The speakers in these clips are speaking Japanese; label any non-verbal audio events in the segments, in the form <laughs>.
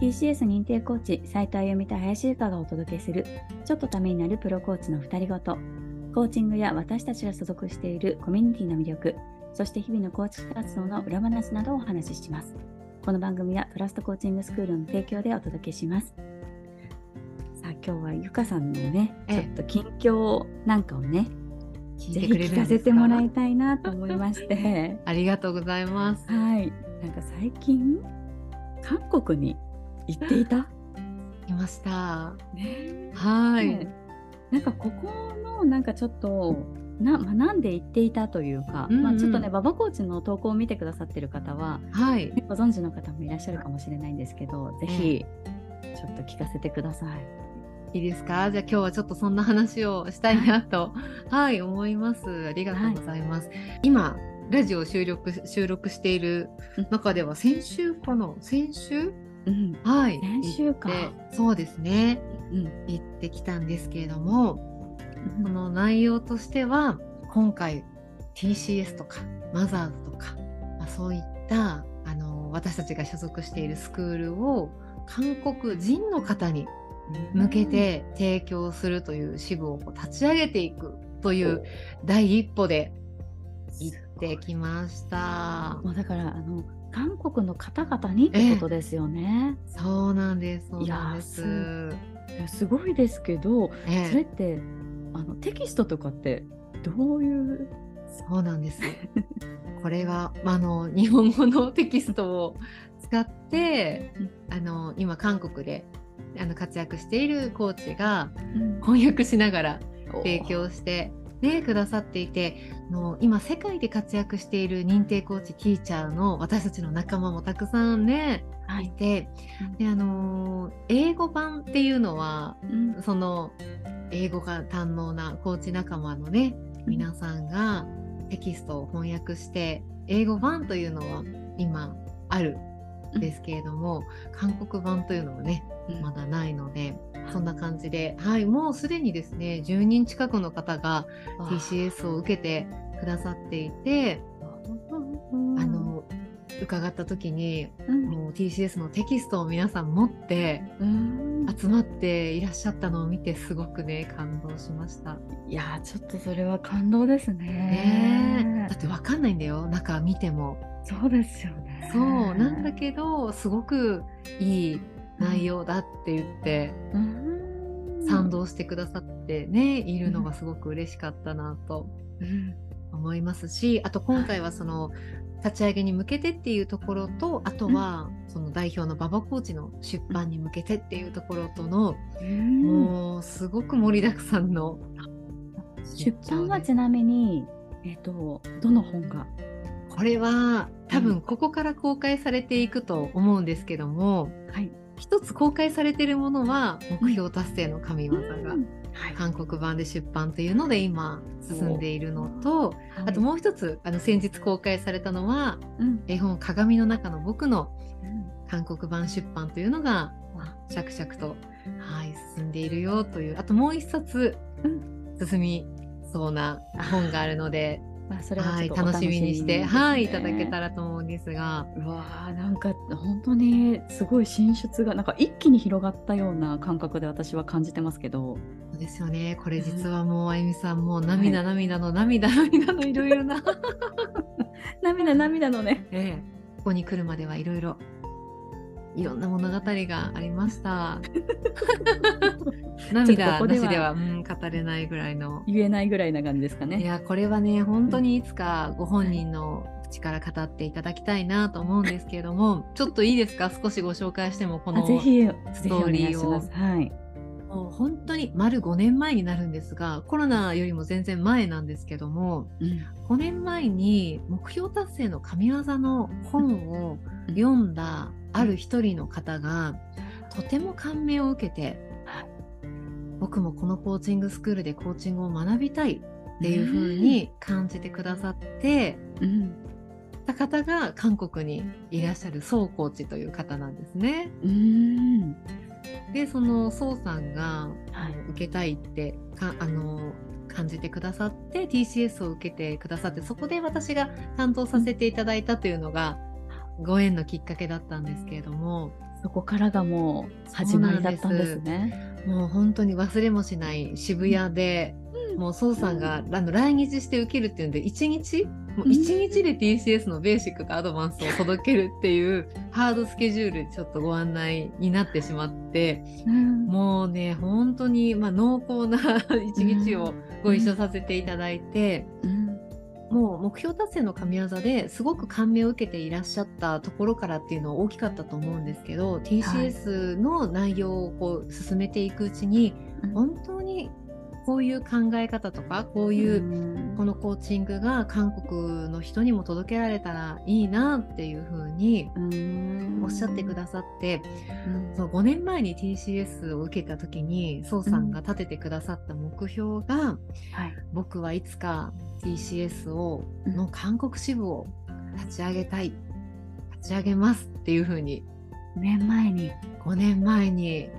TCS 認定コーチ斉藤由美と林由香がお届けするちょっとためになるプロコーチの2人ごと。コーチングや私たちが所属しているコミュニティの魅力そして日々のコーチ活動の裏話などをお話しします。この番組はトラストコーチングスクールの提供でお届けします。さあ今日はゆかさんのねちょっと近況なんかをねぜひ聞かせてもらいたいなと思いまして。<laughs> ありがとうございます。はい。なんか最近韓国に行っていた？いました。ね。はい、ねなんかここのなんかちょっとな学んで行っていたというか、うんうん。まあ、ちょっとね馬場コーチの投稿を見てくださってる方は、はい。ねご存知の方もいらっしゃるかもしれないんですけどぜひちょっと聞かせてください。いいですか？じゃあ今日はちょっとそんな話をしたいなとはい。思います。ありがとうございます、今ラジオを収録収録している中では先週かな？先週？うん。はい。先週か。そうですね。うん。行ってきたんですけれどもこの内容としては今回 TCS とかマザーズとか、まあ、そういったあの私たちが所属しているスクールを韓国人の方に向けて提供するという支部を立ち上げていくという第一歩で行ってきました。もうだからあの韓国の方々にってことですよね。そうなんです。そうなんです。いやすごいですけど、ええそれってあのテキストとかってどういう？そうなんです。<laughs> これは、まあ、あの日本語のテキストを使って、あの今韓国であの活躍しているコーチが翻訳しながら提供して、ね、くださっていてあの今世界で活躍している認定コーチティーチャーの私たちの仲間もたくさんねはい。い、てうん。であの英語版っていうのはうん。その英語が堪能なコーチ仲間のね皆さんがテキストを翻訳して英語版というのは今あるんですけれども、韓国版というのはねうん。まだないのでそんな感じで、はい、もうすでにですね10人近くの方が TCS を受けてくださっていて、伺った時にうんもう TCS のテキストを皆さん持ってうん集まっていらっしゃったのを見てすごくね感動しました。いやーちょっとそれは感動ですね。ねえだってわかんないんだよ中見ても。そうですよね。そうなんだけどすごくいい内容だって言って、うん賛同してくださってねいるのがすごく嬉しかったなとうん思いますしあと今回はその立ち上げに向けてっていうところとあとはその代表の馬場コーチの出版に向けてっていうところとのうんもうすごく盛りだくさんの出版はちなみにえっ、とどの本が？これは多うん。分ここから公開されていくと思うんですけどもはい。一つ公開されているものは目標達成の神業がはい韓国版で出版というので今進んでいるのとあともう一つあの先日公開されたのはうん。絵本「鏡の中の僕」のうん。韓国版出版というのが着々と、はい、進んでいるよというあともう一冊うん。進みそうな本があるので、まあそれは楽しみに。して、はい、いただけたらと思うんですが。うわーなんか本当にすごい進出がなんか一気に広がったような感覚で私は感じてますけど。そうですよね。これ実はもうあゆみさんもう涙涙の涙涙の <laughs> いろいろな、涙涙のね。ええ。ここに来るまではいろいろいろんな物語がありました。<laughs> 涙なしではうん語れないぐらいの。言えないぐらいな感じですかね。いやこれはね本当にいつかご本人の口から語っていただきたいなと思うんですけれども <laughs> ちょっといいですか？少しご紹介してもこのあぜひぜストーリーを。はい。もう本当に丸5年前になるんですがコロナよりも全然前なんですけどもうん5年前に目標達成の神業の本を読んだある一人の方がとても感銘を受けて僕もこのコーチングスクールでコーチングを学びたいっていう風に感じてくださってうん。た方が韓国にいらっしゃるソウコーチという方なんですね。うん。でそのソウさんがはい。受けたいってかあの感じてくださって TCS を受けてくださってそこで私が担当させていただいたというのがご縁のきっかけだったんですけれどもそこからがもう始まりだったんですね。もう本当に忘れもしない渋谷で、うん、もう宋さんが、あの来日して受けるっていうんで1日？もう1日で TCS のベーシックとアドバンスを届けるっていうハードスケジュールちょっとご案内になってしまって、うん、もうね本当にまあ濃厚な <laughs> 一日をご一緒させていただいて。うんもう目標達成の神業ですごく感銘を受けていらっしゃったところからっていうのは大きかったと思うんですけど TCS の内容をこう進めていくうちに、本当にこういう考え方とかこういうこのコーチングが韓国の人にも届けられたらいいなっていうふうにおっしゃってくださって、その5年前に TCS を受けた時に宋さんが立ててくださった目標が、僕はいつか TCS をの韓国支部を立ち上げたい立ち上げますっていうふうに年前に。5年前に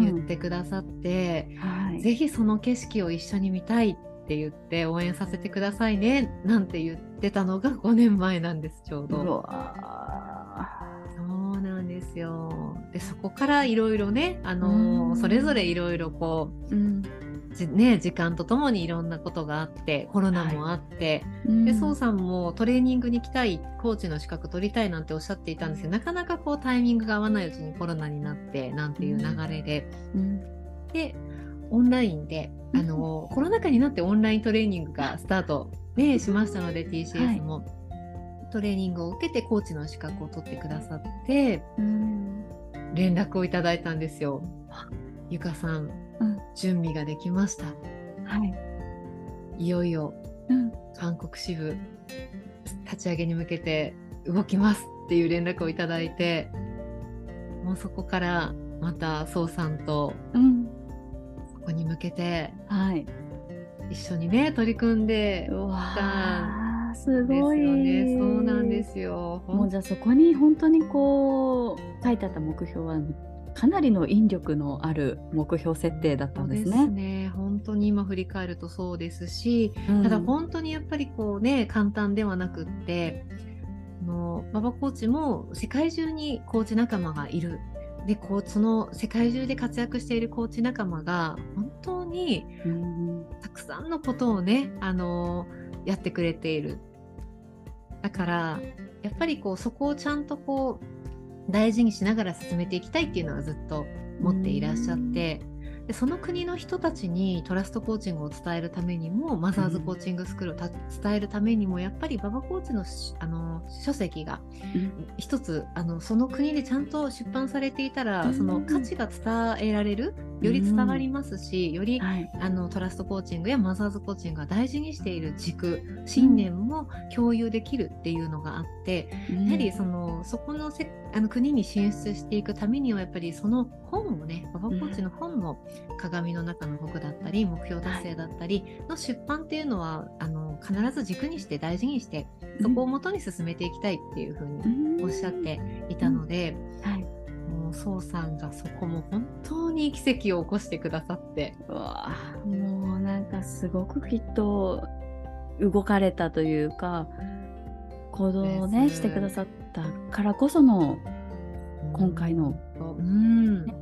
言ってくださって、うんはい、ぜひその景色を一緒に見たいって言って応援させてくださいねなんて言ってたのが5年前なんですちょうど。そうなんですよ。でそこからいろいろね、あのー、それぞれいろいろこう、うんね、時間とともにいろんなことがあってコロナもあって、はい、で宋さんもトレーニングに来たいコーチの資格取りたいなんておっしゃっていたんですけどなかなかこうタイミングが合わないうちにコロナになってなんていう流れで、うん、でオンラインであの、コロナ禍になってオンライントレーニングがスタート、ね、しましたので TCS も、はい、トレーニングを受けてコーチの資格を取ってくださって、うん、連絡をいただいたんですよ。ゆかさん準備ができました。はい。いよいよ、韓国支部立ち上げに向けて動きますっていう連絡をいただいて、もうそこからまた宋さんと、そこに向けて、はい、一緒にね取り組んでたすごい。ねそうなんですよ。もうじゃあそこに本当にこう書いてあった目標はかなりの引力のある目標設定だったんですね。すね本当に今振り返るとそうですし、うん、ただ本当にやっぱりこうね簡単ではなくっての馬場コーチも世界中にコーチ仲間がいる。でこうその世界中で活躍しているコーチ仲間が本当にたくさんのことをね、あのやってくれているだからやっぱりこうそこをちゃんとこう大事にしながら進めていきたいっていうのはずっと持っていらっしゃって、でその国の人たちにトラストコーチングを伝えるためにもマザーズコーチングスクールを伝えるためにもやっぱり馬場コーチのあの書籍が一つあのその国でちゃんと出版されていたら、その価値が伝えられるより伝わりますし、より、はい、あのトラストコーチングやマザーズコーチングが大事にしている軸信念も共有できるっていうのがあって、やはりそのそこのせあの国に進出していくためにはやっぱりその本をね馬場コーチの本の鏡の中の僕だったり目標達成だったりの出版っていうのはあの必ず軸にして大事にしてそこをもとに進めていきたいっていうふうにおっしゃっていたので、はい、もう宋さんがそこも本当に奇跡を起こしてくださって。うわもうなんかすごくきっと動かれたというか行動をねしてくださったからこその今回の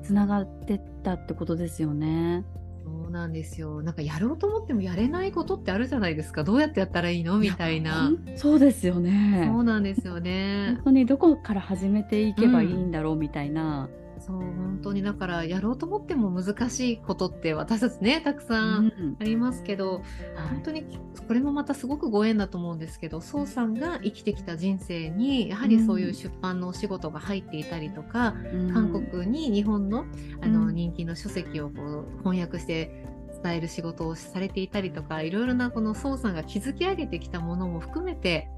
つな、がってったってことですよね。そうなんですよ。なんかやろうと思ってもやれないことってあるじゃないですか。どうやってやったらいいの？みたいな。そうですよね。そうなんですよね。本当にどこから始めていけばいいんだろうみたいな、そう本当にだからやろうと思っても難しいことって私たちねたくさんありますけど、うん、本当にこれもまたすごくご縁だと思うんですけど宋さんが生きてきた人生にやはりそういう出版のお仕事が入っていたりとか、うん、韓国に日本のあの人気の書籍をこう翻訳して伝える仕事をされていたりとかいろいろなこの宋さんが築き上げてきたものも含めて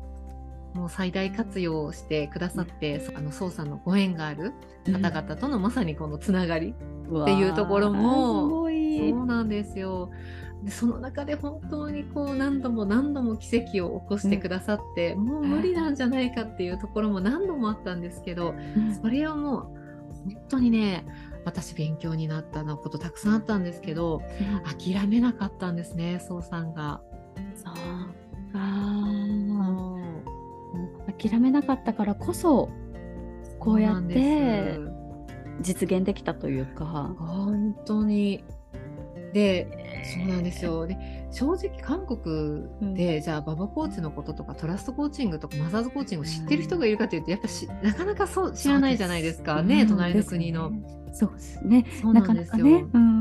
もう最大活用してくださって、うん、あの操作のご縁がある方々とのまさにこのつながりっていうところも、うん、そうなんですよ。でその中で本当にこう何度も何度も奇跡を起こしてくださって、うん、もう無理なんじゃないかっていうところも何度もあったんですけど、それをもう本当にね私勉強になったのことたくさんあったんですけど、諦めなかったんですねそうさんが。そうか諦めなかったからこそこうやって実現できたというか。本当にでそうなんですよで正直韓国で、うん、じゃあババコーチのこととかトラストコーチングとかマザーズコーチングを知ってる人がいるかというと、やっぱしなかなかそう知らないじゃないですかね、隣の国の。そうですね。そうなんですよ。ね、うん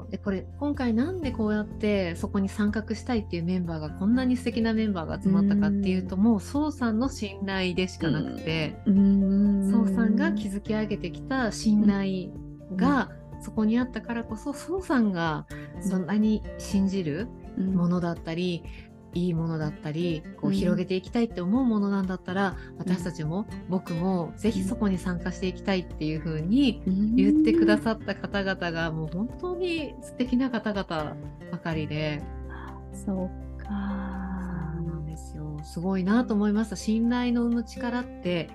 そう。でこれ今回なんでこうやってそこに参画したいっていうメンバーがこんなに素敵なメンバーが集まったかっていうと、うもう宋さんの信頼でしかなくて。宋さんが築き上げてきた信頼が、そこにあったからこそ宋さんがそんなに信じるものだったり、いいものだったりこう広げていきたいって思うものなんだったら、うん、私たちも僕もぜひそこに参加していきたいっていうふうに言ってくださった方々がもう本当に素敵な方々ばかりで。そうか。なんですよ。すごいなと思いました。信頼の生む力って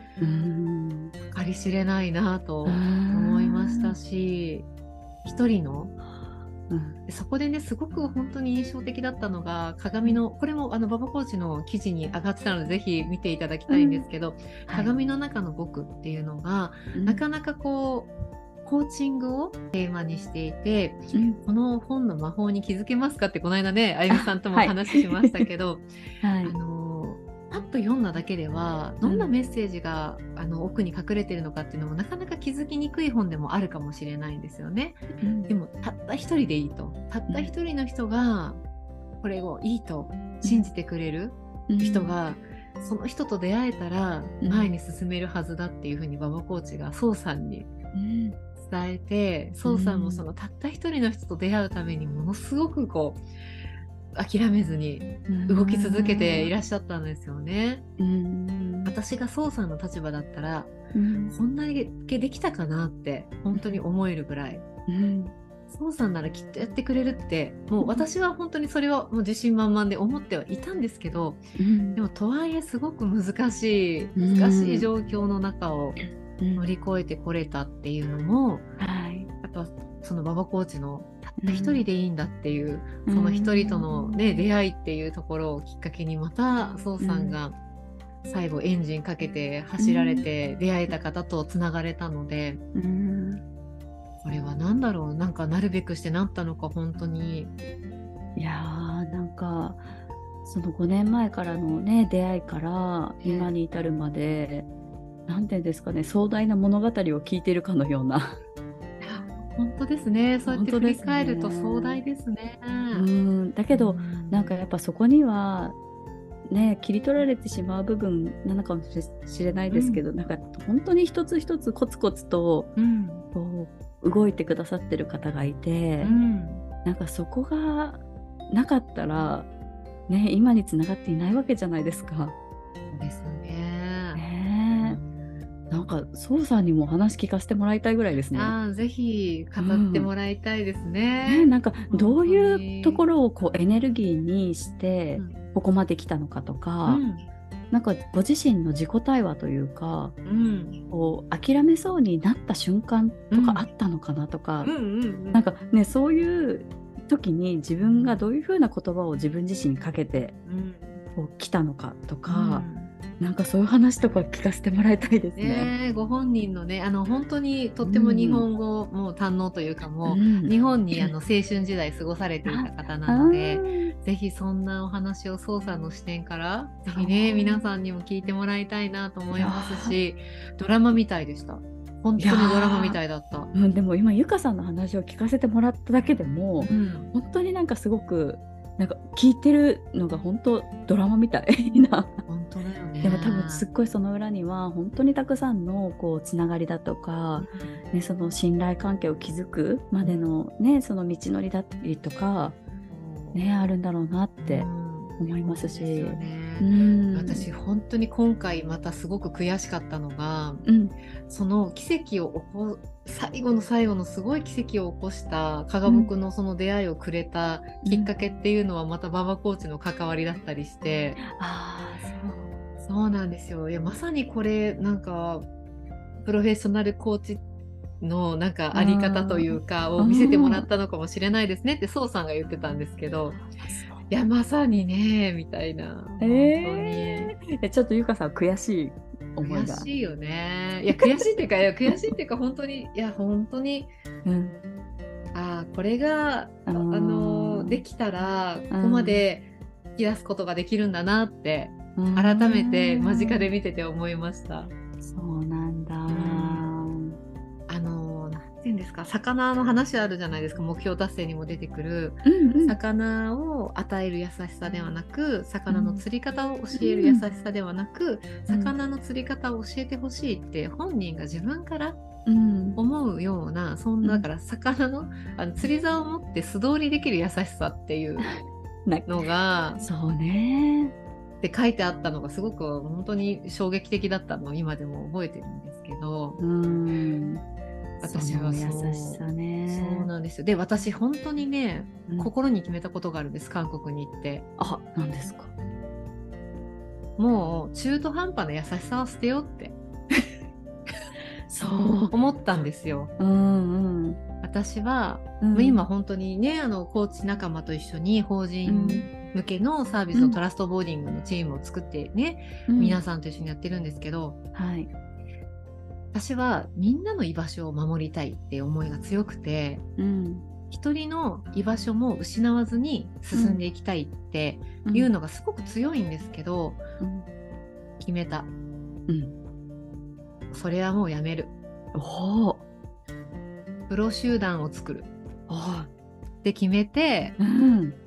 計り知れないなと思いましたし一人のうん、そこでねすごく本当に印象的だったのが鏡のこれもあの馬場コーチの記事に上がってたのでぜひ見ていただきたいんですけど、うん。鏡の中の僕っていうのが、うん、なかなかこうコーチングをテーマにしていて、うん、この本の魔法に気づけますかってこの間ねあゆみさんとも話しましたけど、<laughs> はい、あのパッと読んだだけではどんなメッセージが、うん、あの奥に隠れてるのかっていうのもなかなか気づきにくい本でもあるかもしれないんですよね。うん、でもたった一人でいいと。たった一人の人がこれをいいと信じてくれる人が、うん、その人と出会えたら前に進めるはずだっていうふうに馬場コーチが宋さんに伝えて宋さんもそのたった一人の人と出会うためにものすごくこう諦めずに動き続けていらっしゃったんですよね。私が宋さんの立場だったら、こんなにできたかなって本当に思えるぐらい。宋さんならきっとやってくれるってもう私は本当にそれはもう自信満々で思ってはいたんですけど、うん、でもとはいえすごく難しい難しい状況の中を乗り越えてこれたっていうのも、はい、やっぱその馬場コーチの一人でいいんだっていう、うん、その一人との、ね、出会いっていうところをきっかけにまた宋さんが最後エンジンかけて走られて出会えた方とつながれたので、うん、これは何だろう？なんかなるべくしてなったのか本当に。いやーなんかその5年前からのね出会いから今に至るまで何て言うんですかね壮大な物語を聞いてるかのような本当ですね。そうやって振り返ると壮大ですね。うん、だけど、うん、なんかやっぱそこにはね切り取られてしまう部分なのかもしれないですけど、うん、なんか本当に一つ一つコツコツと、うん、こう動いてくださってる方がいて、うん、なんかそこがなかったらね今につながっていないわけじゃないですか。ですね。なんか宋さんにも話聞かせてもらいたいぐらいですね。あぜひ語ってもらいたいですね。うん、ねなんかどういうところをこうエネルギーにしてここまで来たのかとか、うん、なんかご自身の自己対話というか、うん、こう諦めそうになった瞬間とかあったのかなとか、なんかねそういう時に自分がどういうふうな言葉を自分自身にかけて、こう来たのかとか。なんかそういう話とか聞かせてもらいたいですね。ねご本人のねあの本当にとっても日本語も堪能というかもう、うん、日本にあの青春時代過ごされていた方なので、ぜひそんなお話を操作の視点からぜひね皆さんにも聞いてもらいたいなと思いますしドラマみたいでした。本当にドラマみたいだった。うん、でも今ゆかさんの話を聞かせてもらっただけでも、うん、本当になんかすごくなんか聞いてるのが本当ドラマみたいなね。でも多分すっごいその裏には本当にたくさんのこうつながりだとか、うん、ね、その信頼関係を築くまでの,、ね、その道のりだったりとか、ね、あるんだろうなって思いますし。うんうん、私本当に今回またすごく悔しかったのが、うん、その奇跡を起こ最後の最後のすごい奇跡を起こした加賀僕のその出会いをくれたきっかけっていうのはまた馬場コーチの関わりだったりして、あそうそうなんですよ。いやまさにこれなんかプロフェッショナルコーチのなんかあり方というかを見せてもらったのかもしれないですね。って宋さんが言ってたんですけどいやまさにねみたいな。えー、ちょっとゆかさん悔しい思いが。悔しいよね。いや悔しいっていうかいや悔しいっていうか本当にいや本当にうん。あーこれがあのできたらここまで引き出すことができるんだなってうん改めて間近で見てて思いました。そうなんだ、あのなんていうんですか魚の話あるじゃないですか。目標達成にも出てくる。うんうん。魚を与える優しさではなく魚の釣り方を教える優しさではなく、うん魚の釣り方を教えてほしいって本人が自分からうん。思うようなそんうんなだから魚のあの釣り竿を持って素通りできる優しさっていう <laughs> なのがそうねって書いてあったのがすごく本当に衝撃的だったのを今でも覚えてるんですけど。うん。私は優しさね。そうなんですよ。で私本当にねうん。心に決めたことがあるんです韓国に行って。あ何ですか？もう中途半端な優しさは捨てようって。<laughs> そう。思ったんですよ。うんうん。私は、うん。今本当にねあのコーチ仲間と一緒に法人向けのサービスのトラストボーディングのチームを作ってね、うん。皆さんと一緒にやってるんですけどはい。私はみんなの居場所を守りたいって思いが強くてうん。一人の居場所も失わずに進んでいきたいっていうのがすごく強いんですけど、うん。決めた。うん。それはもうやめる。おおプロ集団を作る。おって決めてうん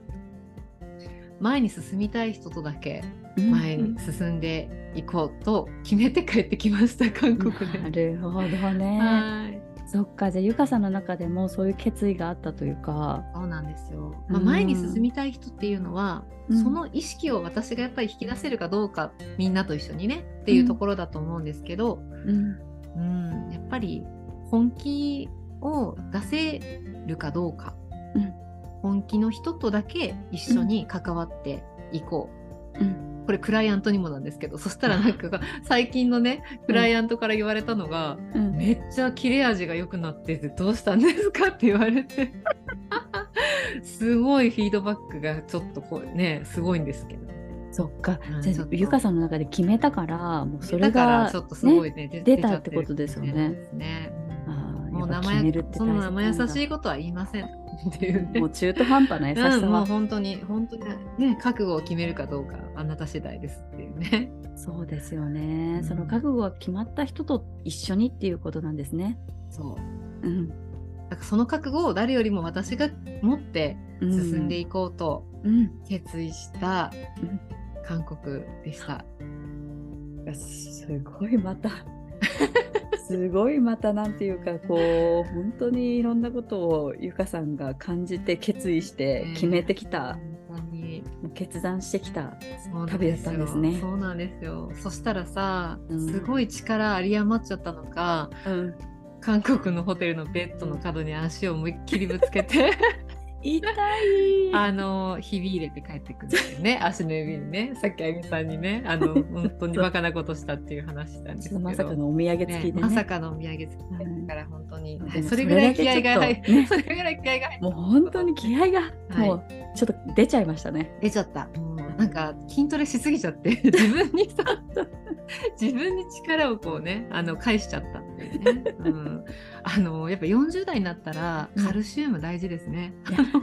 前に進みたい人とだけうん。前に進んでいこうと決めて帰ってきました韓国なで。るほどね。はい。そっかじゃあゆかさんの中でもそういう決意があったというか。そうなんですよ、まあ、うん前に進みたい人っていうのは、うん。その意識を私がやっぱり引き出せるかどうかみんなと一緒にねっていうところだと思うんですけど、うん。うんやっぱり本気を出せるかどうか、うん本気の人とだけ一緒に関わっていこう。うん。これクライアントにもなんですけどそしたらなんか最近のねクライアントから言われたのが、うん。めっちゃ切れ味が良くなっててどうしたんですかって言われて。<laughs> すごいフィードバックがちょっとこうねすごいんですけど。そっか。うん。ゆかさんの中で決めたからもうそれがちょっとすごいね出たってことですよね。かもうやっぱ生決めるってその生優いしいことは言いませんっていうね。もう中途半端な優しさうんもうは本当に本当にね覚悟を決めるかどうかあなた次第ですっていうね。そうですよね、うん。その覚悟が決まった人と一緒にっていうことなんですね。そう。うん、だからその覚悟を誰よりも私が持って進んでいこうとうん、決意したうん。韓国でした。うん、すごいまたすごいまたなんていうかこう本当にいろんなことをゆかさんが感じて決意して決めてきた、本当に。決断してきた。旅だったんですね。そうなんですよ。そしたらさ、うん。すごい力有り余っちゃったのか、うん、韓国のホテルのベッドの角に足を思いっきりぶつけて痛い。あのひび入れて帰ってくるんだよね。<laughs> 足の指にね。さっきあゆみさんにねあの本当にバカなことしたっていう話したんですけど。<laughs> まさかのお土産付きでね。まさかのお土産付きはいだから本当に、それぐらい気合が入っそれぐらい気合が入もう本当に気合が、はい。もうちょっと出ちゃいましたね。出ちゃった。もうなんか筋トレしすぎちゃって。自分にさ自分に力をこうねあの返しちゃったね。うん、あのやっぱ40代になったらうん。カルシウム大事ですね。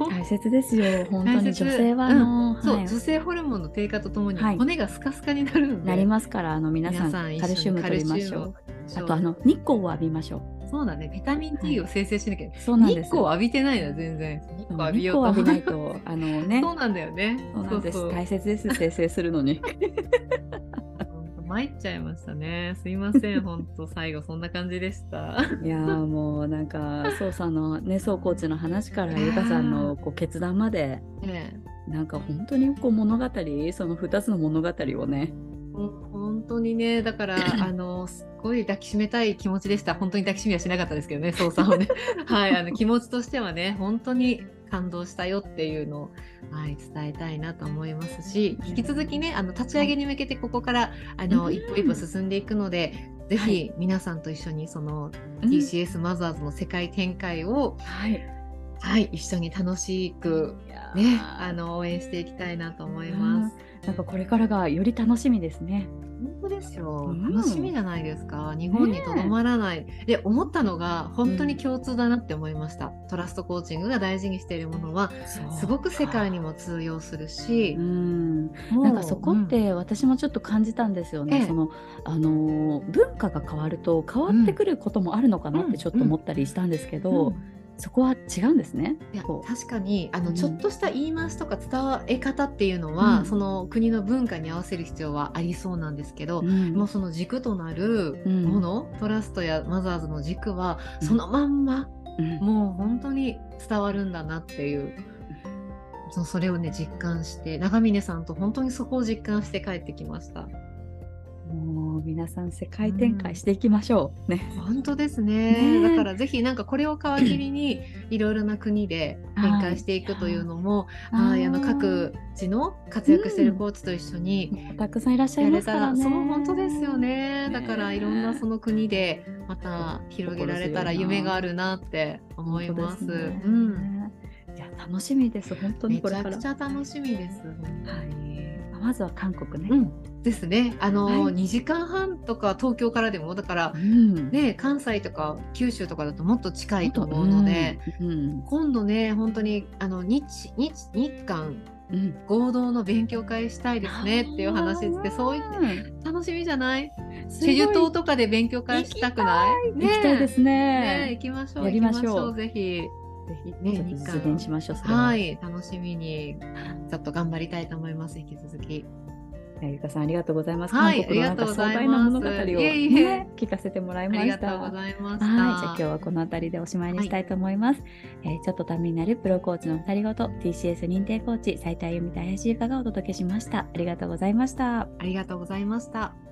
大切ですよ、本当に女性はあの、そう、はい。女性ホルモンの低下とともにはい。骨がスカスカになるなりますから、あの皆さんカルシウム取りましょう。あとあの日光を浴びましょそうだね。ビタミン D を生成しなきゃ、う。そうなんです。日光を浴びてないの全然。日光浴び日ようないとあのね、<laughs> そうなんだよね。そうです。そうそう。大切です。生成するのに。<laughs> 参っちゃいましたね。すいません。<laughs> 本当最後そんな感じでした。いやーもうなんかそうさんのねそうコーチの話からゆかさんのこう決断までねなんか本当にこう物語その二つの物語をね。本当にねだから <laughs> あのすっごい抱きしめたい気持ちでした。本当に抱きしめはしなかったですけどねそうさんをね。<laughs> はいあの気持ちとしてはね本当に感動したよっていうのを、はい、伝えたいなと思いますし引き続きねあの立ち上げに向けてここからあのうん。一歩一歩進んでいくので、ぜはい。ひ皆さんと一緒にそのうん。TCS マザーズの世界展開を、はい。はい、一緒に楽しくね、あの応援していきたいなと思います。なんかこれからがより楽しみですね。本当ですよ、うん。楽しみじゃないですか。日本にとどまらない、で思ったのが本当に共通だなって思いました、トラストコーチングが大事にしているものはすごく世界にも通用するしう、ん、なんかそこって私もちょっと感じたんですよね。ええ。そのあのー文化が変わると変わってくることもあるのかなってちょっと思ったりしたんですけど、うんそこは違うんですね。いや確かにあの、うんちょっとした言い回しとか伝え方っていうのは、うんその国の文化に合わせる必要はありそうなんですけど、うんもうその軸となるうんもの、トラストやマザーズの軸はうんそのまんま、うんもう本当に伝わるんだなっていう。そそれをね実感して長峰さんと本当にそこを実感して帰ってきました。もう皆さん世界展開していきましょう。ね。本当ですねねえだからぜひなんかこれを皮切りにいろいろな国で展開していくというのも、はい、あの各地の活躍しているコーチと一緒にたくさんいらっしゃいますからね。そう本当ですよねねだからいろんなその国でまた広げられたら夢があるなって思います。すねうん、いや楽しみです本当にめちゃこれから。くちゃ楽しみです。はい。まずは韓国ね。うん、ですね。あの、はい2時間半とか東京からでもだからうん。ね関西とか九州とかだともっと近いと思うので。うん。うん今度ね本当にあの日日日韓うん合同の勉強会したいですねっていう話でそういう楽しみじゃない？チェジュ島とかで勉強会したくない？行きたいですねね。え行きましょうやりましょう行きぜひぜひねちょっと日韓実現しましょう。ははい楽しみにちょっと頑張りたいと思います引き続きゆりかさんありがとうございます。はいありがとうございますいえいえ聞かせてもらいあました。りがとうございましたはい、じゃあ今日はこの辺りでおしまいにしたいと思います。えーちょっとためになるプロコーチの二人ごと TCS 認定コーチ斉田由美と林由香がお届けしました。ありがとうございました。ありがとうございました